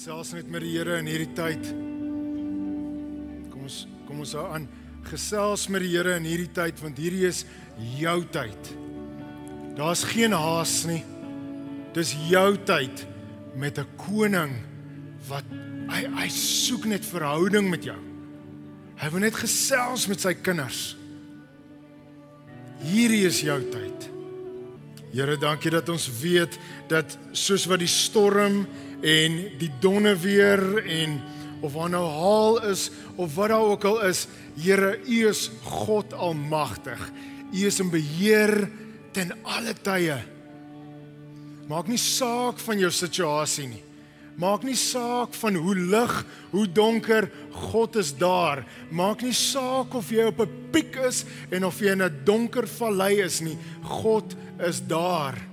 Gesels net met die Here in hierdie tyd. Kom ons kom ons hou aan. Gesels met die Here in hierdie tyd want hierdie is jou tyd. Daar's geen haas nie. Dis jou tyd met 'n koning wat hy hy soek net verhouding met jou. Hy wil net gesels met sy kinders. Hierdie is jou tyd. Here, dankie dat ons weet dat soos wat die storm en die donne weer en of waar nou haal is of wat daar ook al is, Here, U is God almagtig. U is in beheer ten alle tye. Maak nie saak van jou situasie nie. Maak nie saak van hoe lig, hoe donker, God is daar. Maak nie saak of jy op 'n piek is en of jy in 'n donker vallei is nie. God is daar.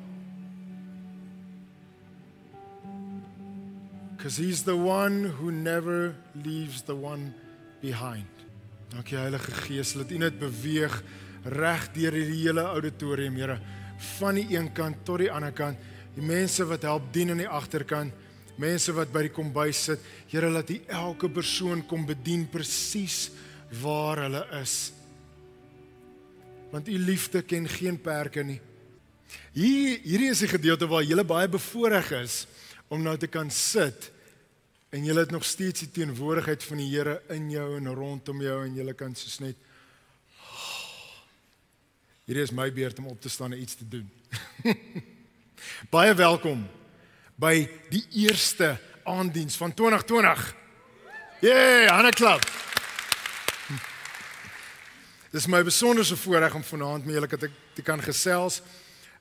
Cuz he's the one who never leaves the one behind. Dankie Heilige Gees, laat U net beweeg reg deur hierdie hele auditorium, Here, van die een kant tot die ander kant. Die mense wat help dien aan die agterkant, mense wat by die kombuis sit, Here, laat U elke persoon kom bedien presies waar hulle is. Want U liefde ken geen perke nie. Hier hierdie is die gedeelte waar jy baie bevoorreg is om nou te kan sit en jy het nog steeds die teenwoordigheid van die Here in jou en rondom jou en jy kan soos net Hierdie is my beurt om op te staan en iets te doen. baie welkom by die eerste aandiens van 2020. Yeah, Hanna klap. Dis my besonderse voorreg om vanaand met julle te, te kan gesels.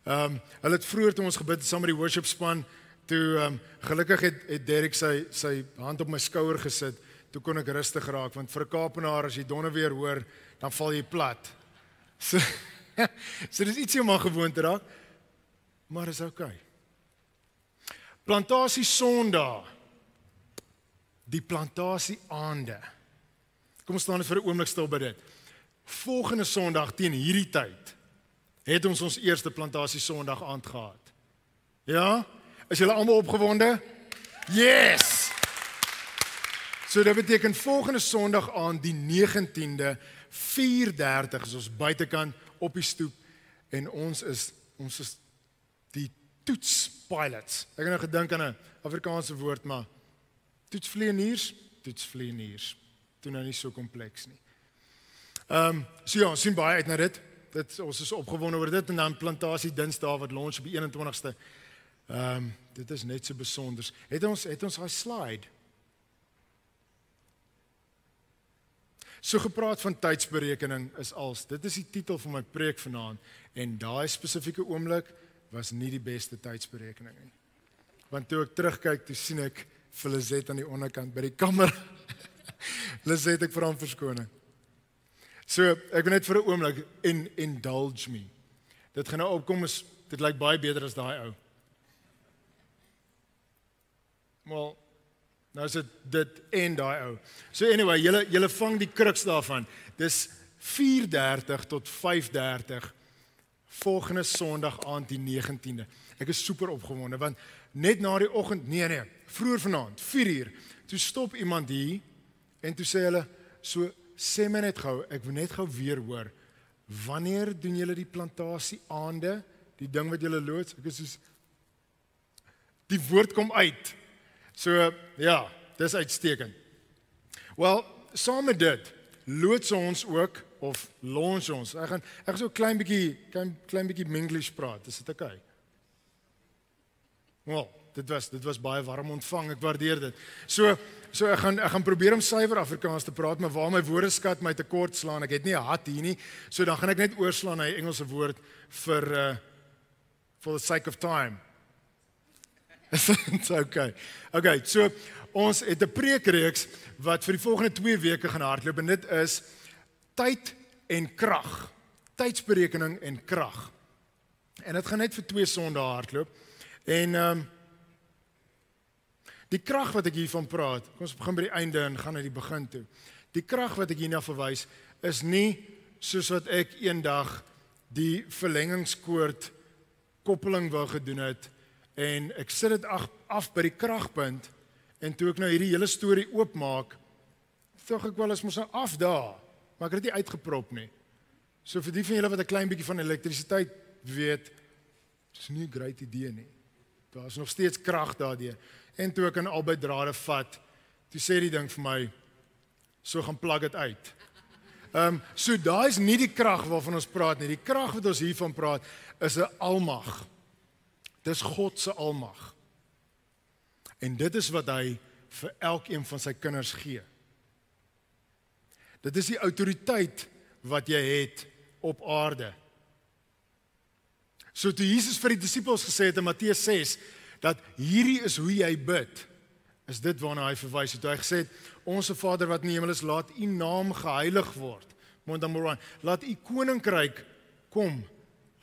Ehm um, hulle het vroeër toe ons gebid saam met die worship span toe ehm um, gelukkig het het Derek sy sy hand op my skouer gesit. Toe kon ek rustig raak want vir 'n Kaapenaar as jy donder weer hoor, dan val jy plat. So so dis ietsie om aan gewoon te raak. Maar is oukei. Okay. Plantasie Sondag. Die plantasie aande. Kom ons staan net vir 'n oomblik stil by dit. Volgende Sondag teen hierdie tyd het ons ons eerste plantasie Sondag aand gehad. Ja? Is julle almal opgewonde? Yes. So dit beteken volgende Sondag aand die 19de 4:30 is ons buitekant op die stoep en ons is ons is die toets pilots. Ek het nou gedink aan 'n Afrikaanse woord maar toetsvlieëniers, toetsvlieëniers. Dit nou nie so kompleks nie. Ehm um, so ja, sien baie uit na dit. Dit ons is opgewonde oor dit en dan plantasie Dinsdae wat launch op die 21ste. Ehm um, dit is net so besonder. Het ons het ons daai slide. So gepraat van tydsberekening is als. Dit is die titel van my preek vanaand en daai spesifieke oomblik was nie die beste tydsberekening nie. Want toe ek terugkyk, toe sien ek vir Lizet aan die onderkant by die kamer. Lizet ek vra om verskoning. So, ek wil net vir 'n oomblik en indulge me. Dit gaan nou opkom is dit lyk baie beter as daai ou. Wel, nou is dit dit en daai ou. So anyway, julle julle vang die kruks daarvan. Dis 4:30 tot 5:30 volgende Sondag aand die 19de. Ek is super opgewonde want net na die oggend, nee nee, vroeër vanaand, 4uur, toe stop iemand hier en toe sê hulle so sê my net gou, ek wil net gou weer hoor. Wanneer doen julle die plantasie aande? Die ding wat julle loods? Ek is soos die woord kom uit. So ja, dis uitstekend. Wel, saam met dit loods ons ook of launch ons. Ek gaan ek gaan so klein bietjie klein klein bietjie English praat. Is dit oukei? Okay? Wel, dit was dit was baie warm ontvang. Ek waardeer dit. So So ek gaan ek gaan probeer om suiwer Afrikaans te praat, maar waar my woordeskat my tekort slaan, ek het nie 'n hat hier nie. So dan gaan ek net oorslaan na 'n Engelse woord vir uh for the sake of time. It's okay. Okay, so ons het 'n preekreeks wat vir die volgende 2 weke gaan hardloop en dit is tyd en krag. Tydsberekening en krag. En dit gaan net vir 2 sondae hardloop. En ehm um, Die krag wat ek hiervan praat, kom ons begin by die einde en gaan na die begin toe. Die krag wat ek hierna verwys is nie soos wat ek eendag die verlengingskoord koppeling wou gedoen het en ek sit dit af, af by die kragpunt En toe ek nou hierdie hele storie oopmaak, dink ek wel as mos nou af daar, maar ek het dit nie uitgeprop nie. So vir die van julle wat 'n klein bietjie van elektrisiteit weet, dis nie 'n great idee nie. Daar's nog steeds krag daardie. En toe ek aan albei drade vat, toe sê die ding vir my, so gaan plug dit uit. Ehm um, so daai is nie die krag waarvan ons praat nie. Die krag wat ons hiervan praat is 'n almag. Dis God se almag. En dit is wat hy vir elkeen van sy kinders gee. Dit is die autoriteit wat jy het op aarde. So toe Jesus vir die disippels gesê het in Matteus 6 dat hierdie is hoe jy bid, is dit waarna hy verwys het. Hy gesê het Onse Vader wat in die hemel is, laat U naam geheilig word. Moet dan maar laat U koninkryk kom.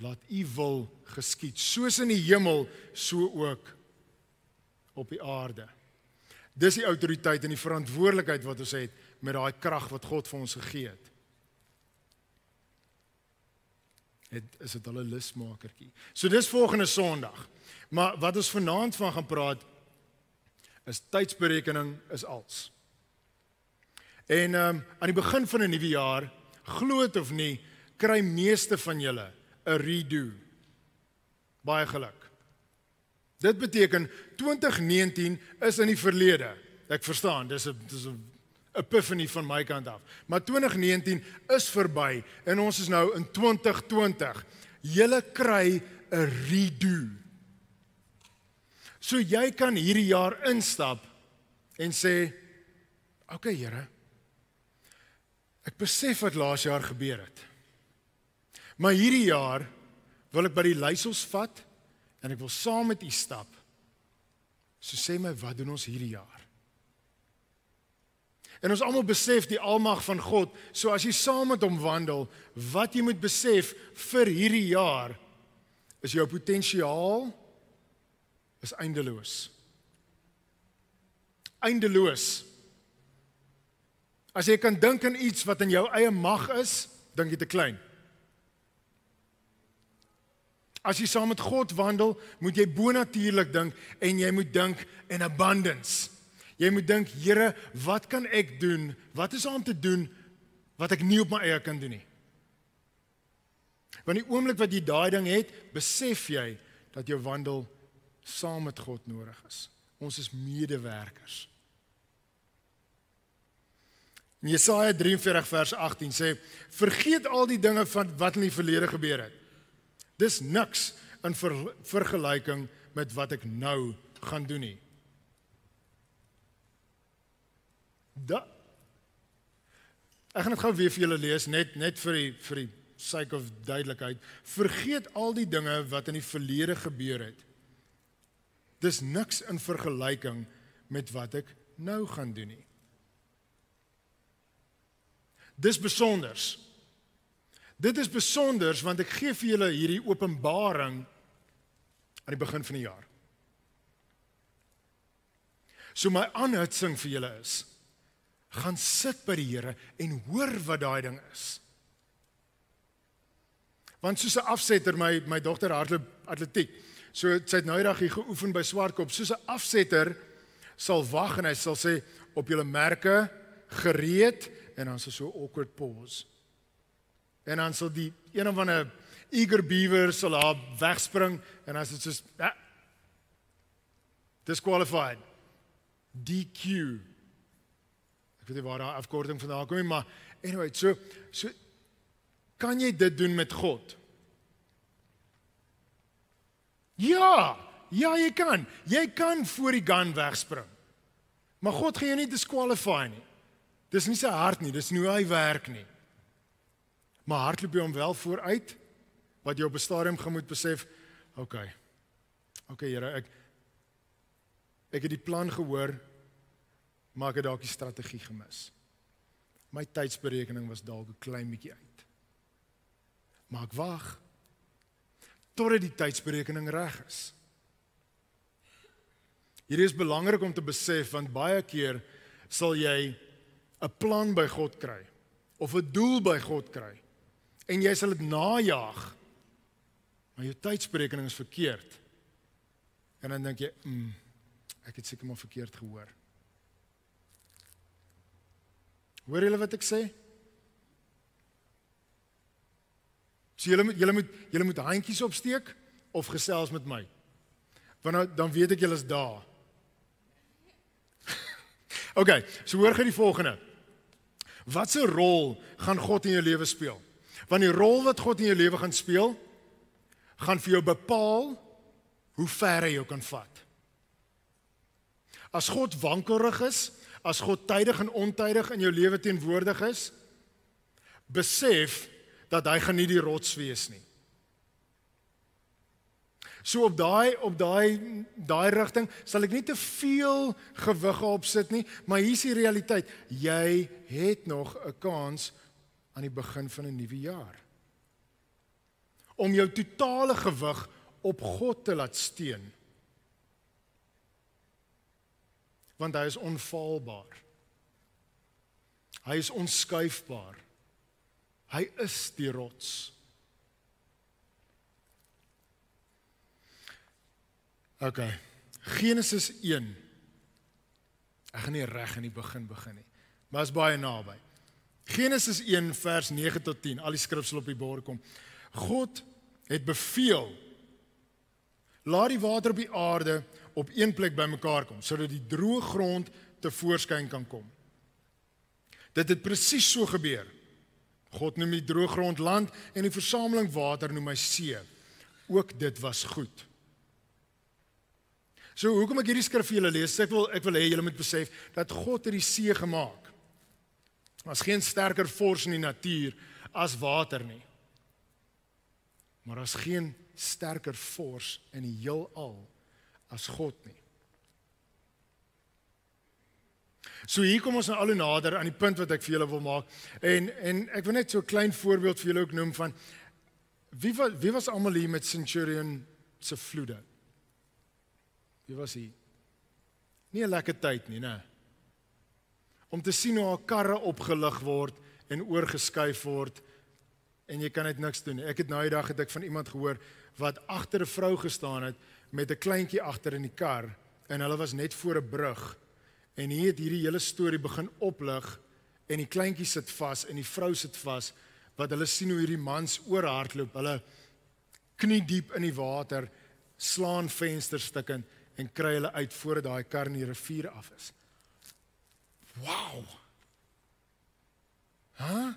Laat U wil geskied, soos in die hemel, so ook op die aarde. Dis die autoriteit en die verantwoordelikheid wat ons het met daai krag wat God vir ons gegee het. Het is dit 'n lusmakertjie. So dis volgende Sondag. Maar wat ons vanaand van gaan praat is tydsberekening is als. En ehm um, aan die begin van 'n nuwe jaar, glo dit of nie, kry meeste van julle 'n redo. Baie geluk. Dit beteken 2019 is in die verlede. Ek verstaan, dis 'n dis 'n epiphany van my kant af. Maar 2019 is verby en ons is nou in 2020. Julle kry 'n redo. So jy kan hierdie jaar instap en sê, "Oké, okay, Here, Ek besef wat laas jaar gebeur het. Maar hierdie jaar wil ek by die leiersels vat en ek wil saam met u stap. So sê my, wat doen ons hierdie jaar? En ons almal besef die almag van God. So as jy saam met hom wandel, wat jy moet besef vir hierdie jaar is jou potensiaal is eindeloos. Eindeloos. As jy kan dink aan iets wat in jou eie mag is, dink jy te klein. As jy saam met God wandel, moet jy bonatuurlik dink en jy moet dink in abundance. Jy moet dink, Here, wat kan ek doen? Wat is om te doen wat ek nie op my eie kan doen nie? Want die oomblik wat jy daai ding het, besef jy dat jou wandel saam met God nodig is. Ons is medewerkers. In Jesaja 43 vers 18 sê: "Vergeet al die dinge van wat in die verlede gebeur het. Dis niks in ver, vergelyking met wat ek nou gaan doen nie." Da Ek gaan dit gou weer vir julle lees net net vir die vir die sake of duidelikheid. Vergeet al die dinge wat in die verlede gebeur het. Dis niks in vergelyking met wat ek nou gaan doen nie. Dis besonders. Dit is besonders want ek gee vir julle hierdie openbaring aan die begin van die jaar. So my aanhitsing vir julle is gaan sit by die Here en hoor wat daai ding is. Want soos 'n afsetter my my dogter hardloop atletiek. So sy het nou eendag hier geoefen by Swartkop. Soos 'n afsetter sal wag en hy sal sê op julle merke gereed en dan so 'n awkward pause. En dan sal die een of ander eager beaver sal haar wegspring en as dit soos ja, disqualified. DQ. Ek weet nie waar daai afkorting vandaan kom nie, maar anyway, so so kan jy dit doen met God? Ja, ja jy kan. Jy kan voor die gun wegspring. Maar God gaan jou nie disqualify nie. Dis nie sy hart nie, dis nie hoe hy werk nie. Maar hardloop jy hom wel vooruit wat jy op 'n stadium gaan moet besef, okay. Okay Here, ek ek het die plan gehoor, maar ek het dalk die strategie gemis. My tydsberekening was dalk 'n klein bietjie uit. Maar ek wag totdat die tydsberekening reg is. Hierdie is belangrik om te besef want baie keer sal jy 'n plan by God kry of 'n doel by God kry en jy sal dit najag maar jou tydsberekening is verkeerd en dan dink jy mm, ek het seker maar verkeerd gehoor Hoor julle wat ek sê? So julle moet julle moet julle moet handjies opsteek of gesels met my. Want nou, dan weet ek julle is daar. OK, so hoor gou die volgende. Watse rol gaan God in jou lewe speel? Want die rol wat God in jou lewe gaan speel, gaan vir jou bepaal hoe ver hy jou kan vat. As God wankelrig is, as God tydig en ontydig in jou lewe teenwoordig is, besef dat hy gaan nie die rots wees nie. So op daai op daai daai rigting sal ek nie te veel gewig op sit nie, maar hier's die realiteit. Jy het nog 'n kans aan die begin van 'n nuwe jaar. Om jou totale gewig op God te laat steun. Want hy is onfaalbaar. Hy is onskuifbaar. Hy is die rots. OK. Genesis 1. Ek gaan nie reg in die begin begin nie, maar is baie naby. Genesis 1 vers 9 tot 10. Al die skrifsel op die bord kom. God het beveel laat die water op die aarde op een plek bymekaar kom sodat die droë grond te voorskyn kan kom. Dit het presies so gebeur. God noem die droë grond land en die versameling water noem hy see. Ook dit was goed. So hoekom ek hierdie skrif vir julle lees? Ek wil ek wil hê julle moet besef dat God het die see gemaak. Daar's geen sterker force in die natuur as water nie. Maar daar's geen sterker force in die heelal as God nie. So hier kom ons nou al hoe nader aan die punt wat ek vir julle wil maak. En en ek wil net so 'n klein voorbeeld vir julle ook noem van wie was wie was almal hier met Centurion se vloede? Wie was hy? Nie 'n lekker tyd nie, né? Om te sien hoe haar karre opgelig word en oorgeskuif word en jy kan net niks doen. Ek het nou die dag het ek van iemand gehoor wat agter 'n vrou gestaan het met 'n kleintjie agter in die kar en hulle was net voor 'n brug En hier het hierdie hele storie begin oplig en die kleintjie sit vas en die vrou sit vas wat hulle sien hoe hierdie mans oorhardloop. Hulle knie diep in die water, slaan vensters stukkend en kry hulle uit voordat daai kar in die rivier af is. Wow. Hæ? Huh?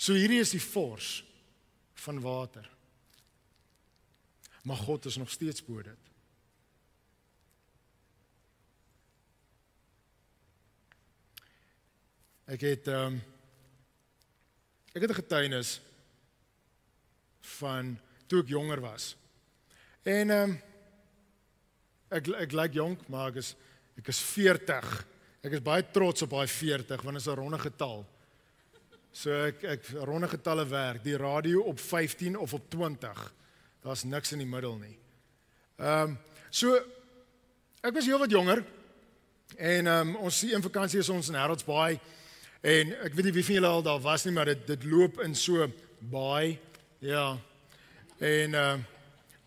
So hierdie is die fors van water. Maar God is nog steeds bo dit. Ek het ehm um, ek het 'n getuienis van toe ek jonger was. En ehm um, ek ek lyk jonk, maar ek is ek is 40. Ek is baie trots op daai 40 want dit is 'n ronde getal. So ek ek ronde getalle werk. Die radio op 15 of op 20. Daar's niks in die middel nie. Ehm um, so ek was heelwat jonger en ehm um, ons in vakansie is ons in Harold's Bay En ek weet nie wie van julle al daar was nie, maar dit dit loop in so baai. Ja. En uh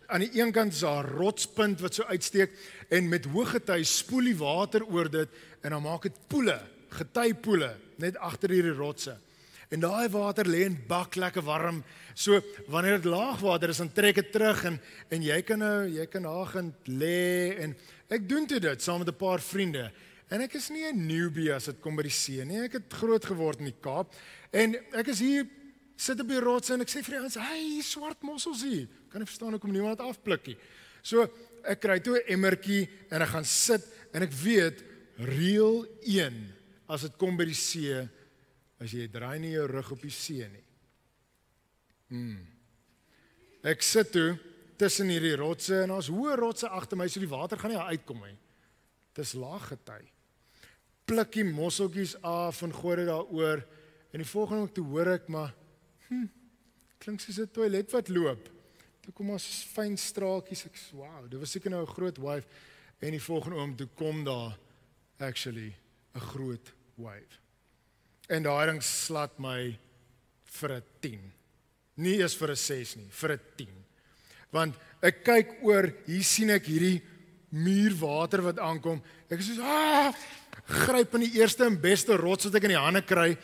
aan die een kant is daar rotspunt wat so uitsteek en met hoë gety spoel die water oor dit en dan maak dit poele, getypoele net agter hierdie rotse. En daai water lê in bak lekker warm. So wanneer dit laagwater is, dan trek dit terug en en jy kan nou jy kan gaan lê en ek doen dit saam met 'n paar vriende. En ek is nie 'n newbie as dit kom by die see nie. Ek het groot geword in die Kaap. En ek is hier sit op die rots en ek sê vir die ouens, "Hey, swart mossels hier." Kan nie verstaan hoekom niemand dit afplikkie. So ek kry toe 'n emmertjie en ek gaan sit en ek weet reël 1 as dit kom by die see, as jy draai nie jou rug op die see nie. Mm. Ek sit toe tussen hierdie rotse en ons hoë rotse agter my so die water gaan nie uitkom nie. Dis laag gety plukkie mosseltjies af en gooi dit daaroor en die volgende oomblik toe hoor ek maar hm, klink soos 'n toilet wat loop. Toe kom ons fyn straaltjies ek wow, dit was seker nou 'n groot wave en die volgende oomblik toe kom daar actually 'n groot wave. En daai ding slat my vir 'n 10. Nie eers vir 'n 6 nie, vir 'n 10. Want ek kyk oor, hier sien ek hierdie muur water wat aankom. Ek so ah, gryp in die eerste en beste rots wat ek in die hande kry.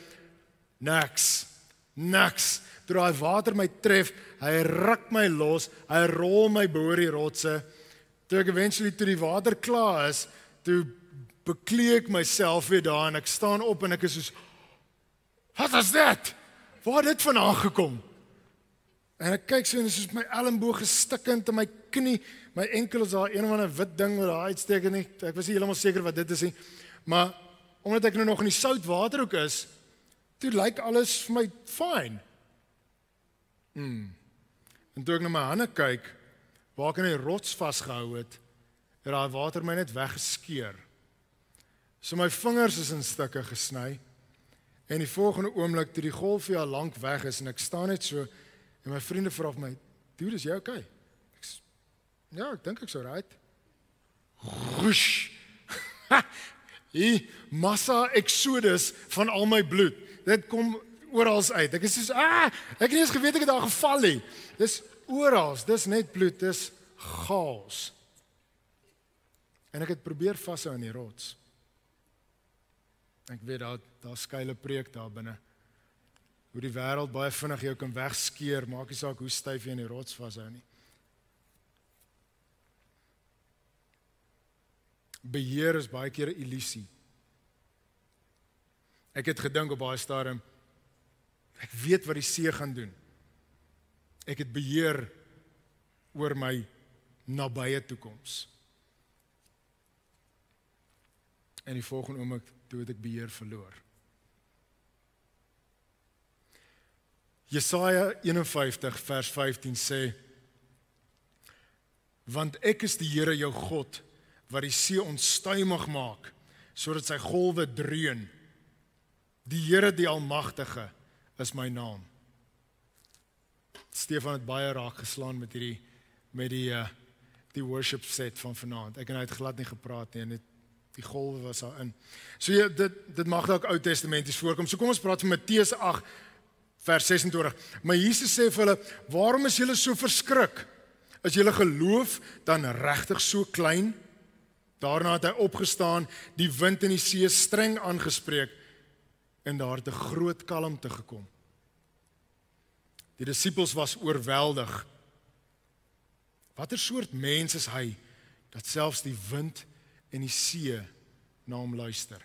Niks. Niks. Toe daai water my tref, hy ruk my los, hy rol my bo die rotse. Toe ek eventually toe die water klaar is, toe bekleed ek myself weer daar en ek staan op en ek is so Wat is dit? Waar het dit vandaan gekom? En ek kyk so en is my elmboog gestikkend in my knie, my enkel is daar een of ander wit ding wat daar uitsteek en ek, was nie heeltemal seker wat dit is nie. Maar omdat ek nou nog in die sout water ook is, toe lyk alles vir my fyn. Mm. En toe ek na my hande kyk, waar ek in die rots vasgehou het, het daai water my net weggeskeur. So my vingers is in stukke gesny. En die volgende oomblik toe die golf al lank weg is en ek staan net so En my vriende vra my, "Dude, is jy okay?" Ek sê, "Ja, ek dink ek's alright." Rush. Hier massa exodus van al my bloed. Dit kom oral uit. Ek is so, "Ah, ek het nie eens geweet ek het daar geval nie." Dis oral, dis net bloed, dis chaos. En ek het probeer vashou aan die rots. Ek weet daar daar skuile preek daar binne hoe die wêreld baie vinnig jou kan wegskeer, maak nie saak hoe styf jy in die rots vashou nie. Beheer is baie keer 'n illusie. Ek het gedink op baie stadium ek weet wat die see gaan doen. Ek het beheer oor my nabye toekoms. En die volgende oomblik toe het ek beheer verloor. Jesaja 51 vers 15 sê Want ek is die Here jou God wat die see onstuimig maak sodat sy golwe dreun. Die Here die Almagtige is my naam. Stefan het baie raak geslaan met hierdie met die uh, die worship set van vanaand. Ek en hy het glad nie gepraat nie, net die golwe was daarin. So jy, dit dit mag dalk Ou Testamenties voorkom. So kom ons praat van Matteus 8 vers 26. Maar Jesus sê vir hulle: "Waarom is julle so verskrik? Is julle geloof dan regtig so klein?" Daarna het hy opgestaan, die wind en die see streng aangespreek en daar het 'n groot kalmte gekom. Die disippels was oorweldig. Watter soort mens is hy dat selfs die wind en die see na hom luister?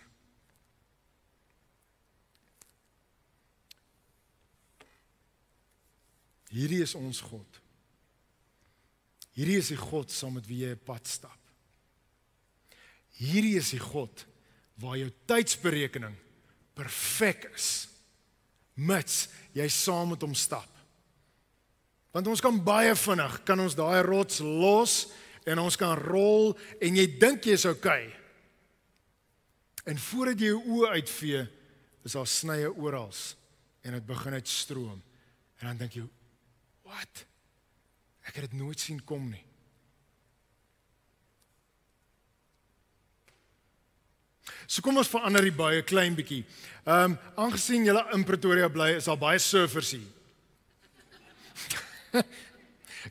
Hierdie is ons God. Hierdie is die God saam met wie jy 'n pad stap. Hierdie is die God waar jou tydsberekening perfek is mits jy saam met hom stap. Want ons kan baie vinnig kan ons daai rots los en ons kan rol en jy dink jy's okay. En voordat jy jou oë uitvee, is daar snye oral en dit begin uit stroom. En dan dink jy, Wat? Ek het dit nooit sien kom nie. So kom ons verander die baie klein bietjie. Ehm um, aangesien julle in Pretoria bly, is daar baie surfers hier.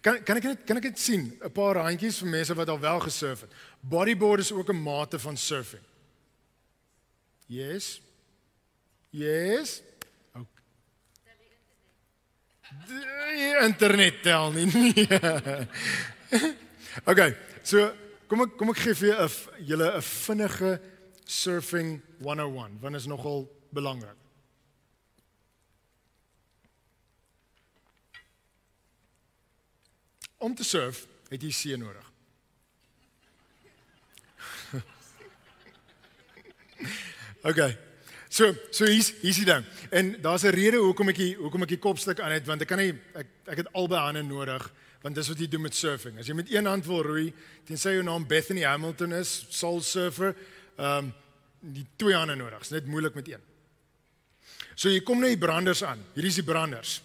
kan kan ek net kan ek dit sien? 'n Paar handjies vir mense wat al wel gesurf het. Bodyboard is ook 'n mate van surfing. Yes. Yes. Die internet tel nie. Nee. Okay, so kom ek kom ek gee vir julle 'n vinnige surfing 101, want is nogal belangrik. Om te surf, het jy see nodig. okay. So, so hier's hier's die ding. En daar's 'n rede hoekom ek hier hoekom ek die kopstuk aan het want ek kan nie ek ek het albei hande nodig want dis wat jy doen met surfing. As jy met een hand wil roei, tensy jou naam Bethany Hamilton is, soul surfer, ehm um, die twee hande nodig. Dit is net moeilik met een. So jy kom net die branders aan. Hierdie is die branders.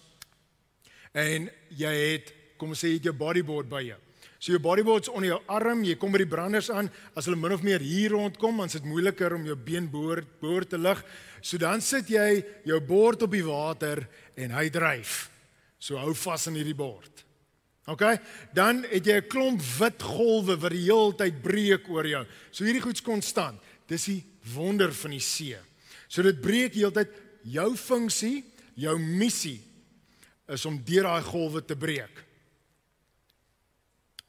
En jy het kom ons sê jy het jou bodyboard by jou. So jou bodyboards onder jou arm, jy kom by die branders aan, as hulle min of meer hier rondkom, dan is dit moeiliker om jou been boor boor te lig. So dan sit jy jou bord op die water en hy dryf. So hou vas aan hierdie bord. OK? Dan het jy 'n klomp wit golwe wat die hele tyd breek oor jou. So hierdie goed's konstant. Dis die wonder van die see. So dit breek heeltyd jou funksie, jou missie is om deur daai golwe te breek.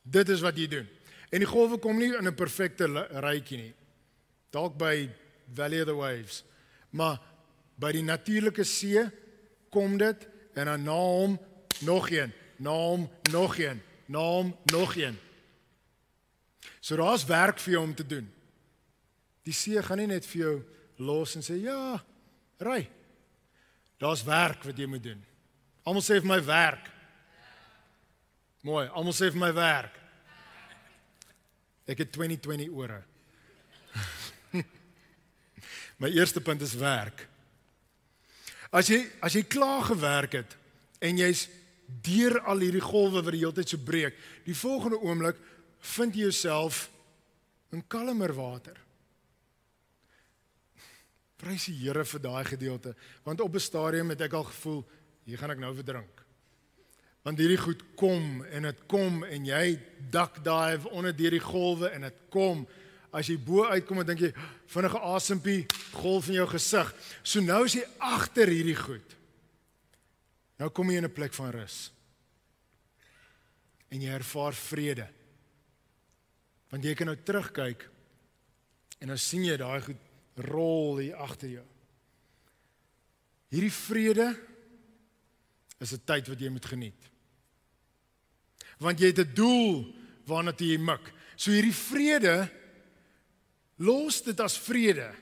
Dit is wat jy doen. En die golwe kom nie in 'n perfekte rytjie nie. Dalk by Valley of the Waves. Maar by die natuurlike see kom dit en dan na hom nog een, na hom nog een, na hom nog een. So daar's werk vir jou om te doen. Die see gaan nie net vir jou los en sê ja, ry. Daar's werk wat jy moet doen. Almal sê vir my werk. Mooi, almal sê vir my werk. Ek het 2020 ore. my eerste punt is werk. As jy as jy klaar gewerk het en jy's deur al hierdie golwe wat die hele tyd so breek, die volgende oomblik vind jy jouself in kalmer water. Prys die Here vir daai gedeelte, want op 'n stadium het ek al gevoel, hier gaan ek nou verdrink. Want hierdie goed kom en dit kom en jy duck dive onder deur die golwe en dit kom. As jy bo uitkom en dink jy vinnige asempie golf in jou gesig. So nou is jy agter hierdie goed. Nou kom jy in 'n plek van rus. En jy ervaar vrede. Want jy kan nou terugkyk en nou sien jy daai goed rol hier agter jou. Hierdie vrede is 'n tyd wat jy moet geniet want jy het 'n doel waarna jy mik. So hierdie vrede los dit as vrede.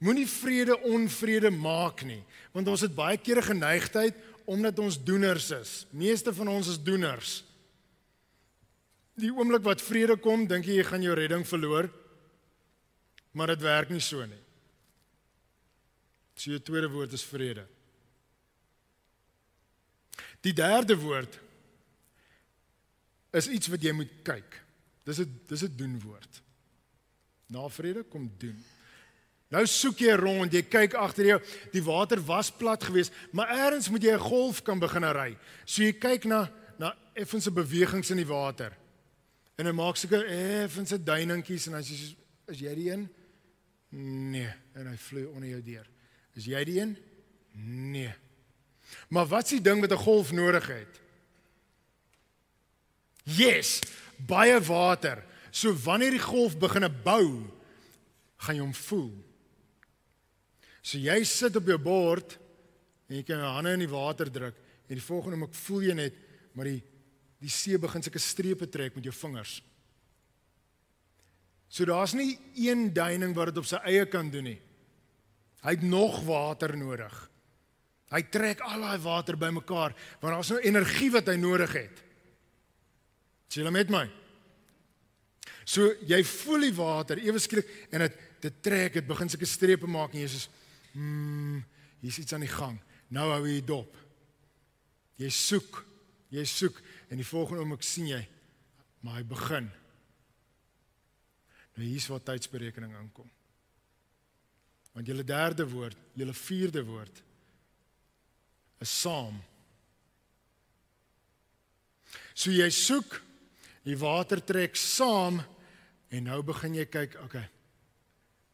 Moenie vrede onvrede maak nie, want ons het baie kere geneigtheid omdat ons doeners is. Meeste van ons is doeners. Die oomblik wat vrede kom, dink jy jy gaan jou redding verloor. Maar dit werk nie so nie. So jou tweede woord is vrede. Die derde woord is iets wat jy moet kyk. Dis 'n dis 'n doen woord. Na vrede kom doen. Nou soek jy rond, jy kyk agter jou. Die water was plat geweest, maar eers moet jy 'n golf kan begin ry. So jy kyk na na effense bewegings in die water. En hy maak seker effense duiningkies en as jy is, is jy die een? Nee, en hy vloei onder jou deur. Is jy die een? Nee. Maar wat is die ding wat 'n golf nodig het? Yes, baie water. So wanneer die golf begine bou, gaan jy hom voel. So jy sit op jou bord en jy kan jou hande in die water druk en die volgende oomblik voel jy net maar die die see begin sulke strepe trek met jou vingers. So daar's nie een duining wat dit op sy eie kan doen nie. Hy het nog water nodig. Hy trek al daai water bymekaar want daar's nou energie wat hy nodig het. Sien jy met my? So jy voel die water ewe skielik en dit dit trek, dit begin sulke strepe maak en jy "Mmm, hier's iets aan die gang." Nou hou jy dop. Jy soek, jy soek en die volgende oomblik sien jy maar hy begin. Nou hier's waar tydsberekening aankom. Want julle derde woord, julle vierde woord is saam. So jy soek Die water trek saam en nou begin jy kyk, okay.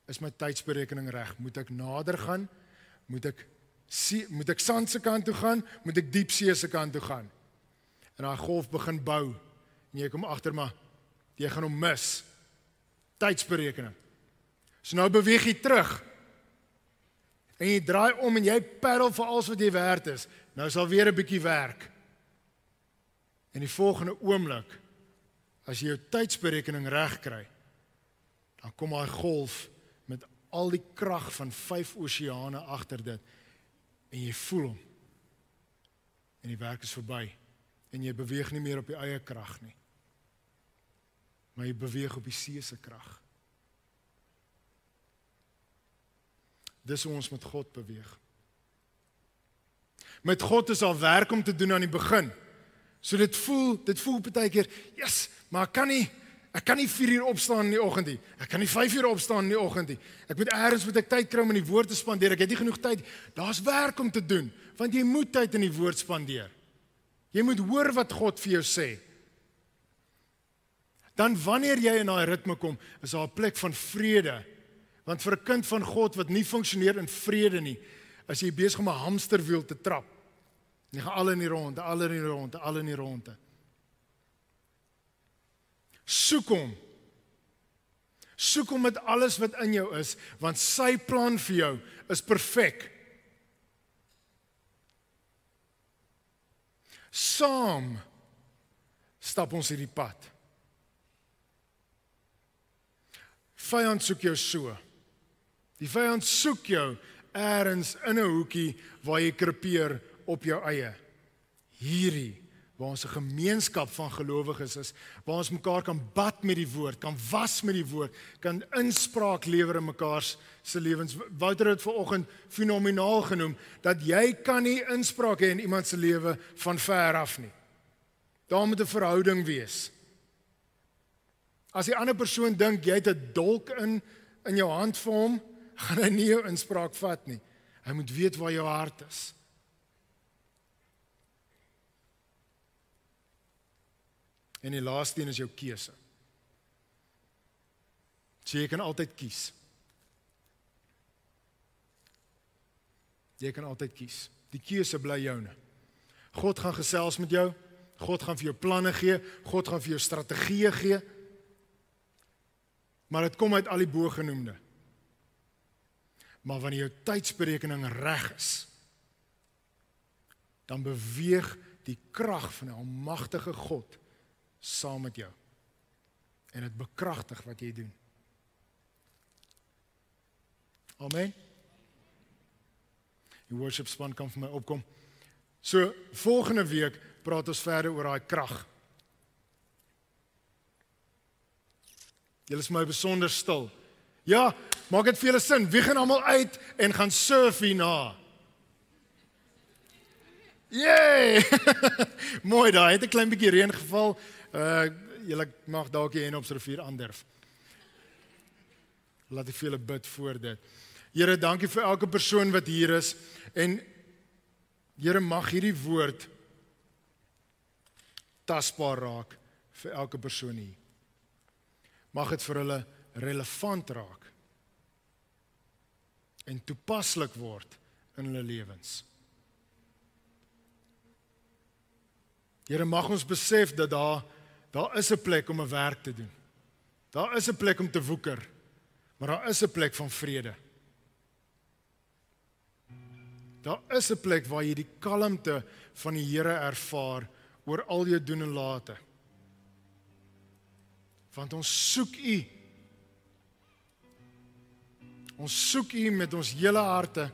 Is my tydsberekening reg? Moet ek nader gaan? Moet ek see, moet ek sand se kant toe gaan? Moet ek diepsee se kant toe gaan? En daai golf begin bou en jy kom agter maar jy gaan hom mis. Tydsberekening. So nou beweeg jy terug. En jy draai om en jy paddel vir alles wat jy werd is. Nou sal weer 'n bietjie werk. En die volgende oomblik As jy jou tydsberekening reg kry, dan kom daai golf al die krag van vyf oseane agter dit en jy voel hom. En die werk is verby en jy beweeg nie meer op jou eie krag nie. Maar jy beweeg op die see se krag. Dis hoe ons met God beweeg. Met God is al werk om te doen aan die begin. So dit voel, dit voel baie keer, "Yes, maar kan nie ek kan nie 4 uur opstaan in die oggend nie. Ek kan nie 5 uur opstaan in die oggend nie. Ek moet eers moet ek tyd kry om in die woord te spandeer. Ek het nie genoeg tyd. Daar's werk om te doen, want jy moet tyd in die woord spandeer. Jy moet hoor wat God vir jou sê. Dan wanneer jy in daai ritme kom, is daar 'n plek van vrede. Want vir 'n kind van God wat nie funksioneer in vrede nie, as jy besig om 'n hamsterwiel te trap. Jy gaan al in die ronde, al in die ronde, al in die ronde. Soek hom. Soek hom met alles wat in jou is, want sy plan vir jou is perfek. Saam stap ons hierdie pad. Vyand soek jou so. Die vyand soek jou eers in 'n hoekie waar jy krepeer op jou eie. Hierdie waar ons 'n gemeenskap van gelowiges is, waar ons mekaar kan bad met die woord, kan was met die woord, kan inspraak lewer in mekaar se lewens. Wouter het vanoggend fenomenaal genoem dat jy kan nie inspraak hê in iemand se lewe van ver af nie. Daar moet 'n verhouding wees. As die ander persoon dink jy het 'n dolk in in jou hand vir hom, gaan hy nie jou inspraak vat nie. Hy moet weet waar jou hart is. En die laaste een is jou keuse. So jy kan altyd kies. Jy kan altyd kies. Die keuse bly joune. God gaan gesels met jou. God gaan vir jou planne gee. God gaan vir jou strategieë gee. Maar dit kom uit al die bogenoemde. Maar wanneer jou tydsberekening reg is, dan beweeg die krag van 'n almagtige God saam met jou. En dit bekragtig wat jy doen. Amen. Die worship span kan vir my opkom. So volgende week praat ons verder oor daai krag. Julle is my besonder stil. Ja, maak dit vir julle sin. Wie gaan almal uit en gaan surf hierna? Yay! Mooi daai, het 'n klein bietjie reën geval. Uh julle mag dalk hier en op rivier aandurf. Laat ek vir julle bid voor dit. Here, dankie vir elke persoon wat hier is en Here mag hierdie woord tasbaar raak vir elke persoon hier. Mag dit vir hulle relevant raak en toepaslik word in hulle lewens. Here mag ons besef dat daar Daar is 'n plek om 'n werk te doen. Daar is 'n plek om te woeker. Maar daar is 'n plek van vrede. Daar is 'n plek waar jy die kalmte van die Here ervaar oor al jou doen en late. Want ons soek U. Ons soek U met ons hele harte.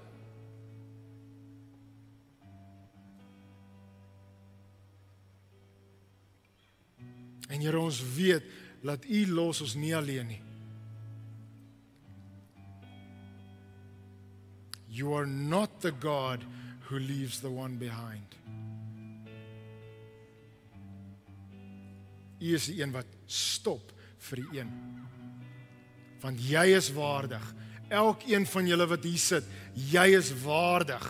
En Here ons weet dat U los ons nie alleen nie. You are not the God who leaves the one behind. U is die een wat stop vir die een. Want jy is waardig. Elkeen van julle wat hier sit, jy is waardig.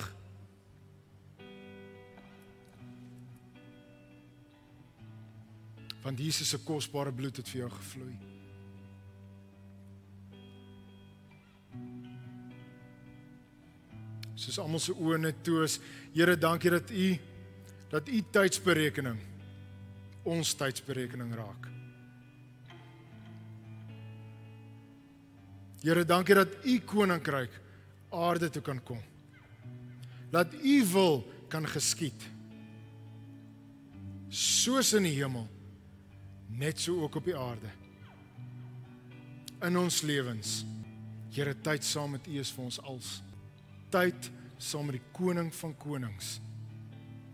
Want Jesus se kosbare bloed het vir jou gevloei. Soos almal se oë net toe is, Here, dankie dat U dat U tydsberekening ons tydsberekening raak. Here, dankie dat U koninkryk aarde toe kan kom. Laat U wil kan geskied. Soos in die hemel net so ook op die aarde. In ons lewens. Here, tyd saam met U is vir ons als. Tyd saam met die koning van konings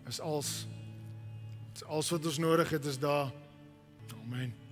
is als is als wat ons nodig het is daar. Amen.